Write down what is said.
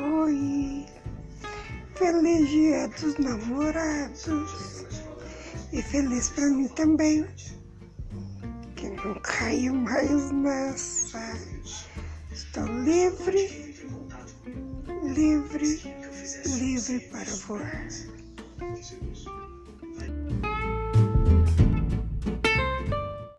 Oi, feliz dia dos namorados e feliz pra mim também, que não caio mais nessa. Estou livre, livre, livre para voar.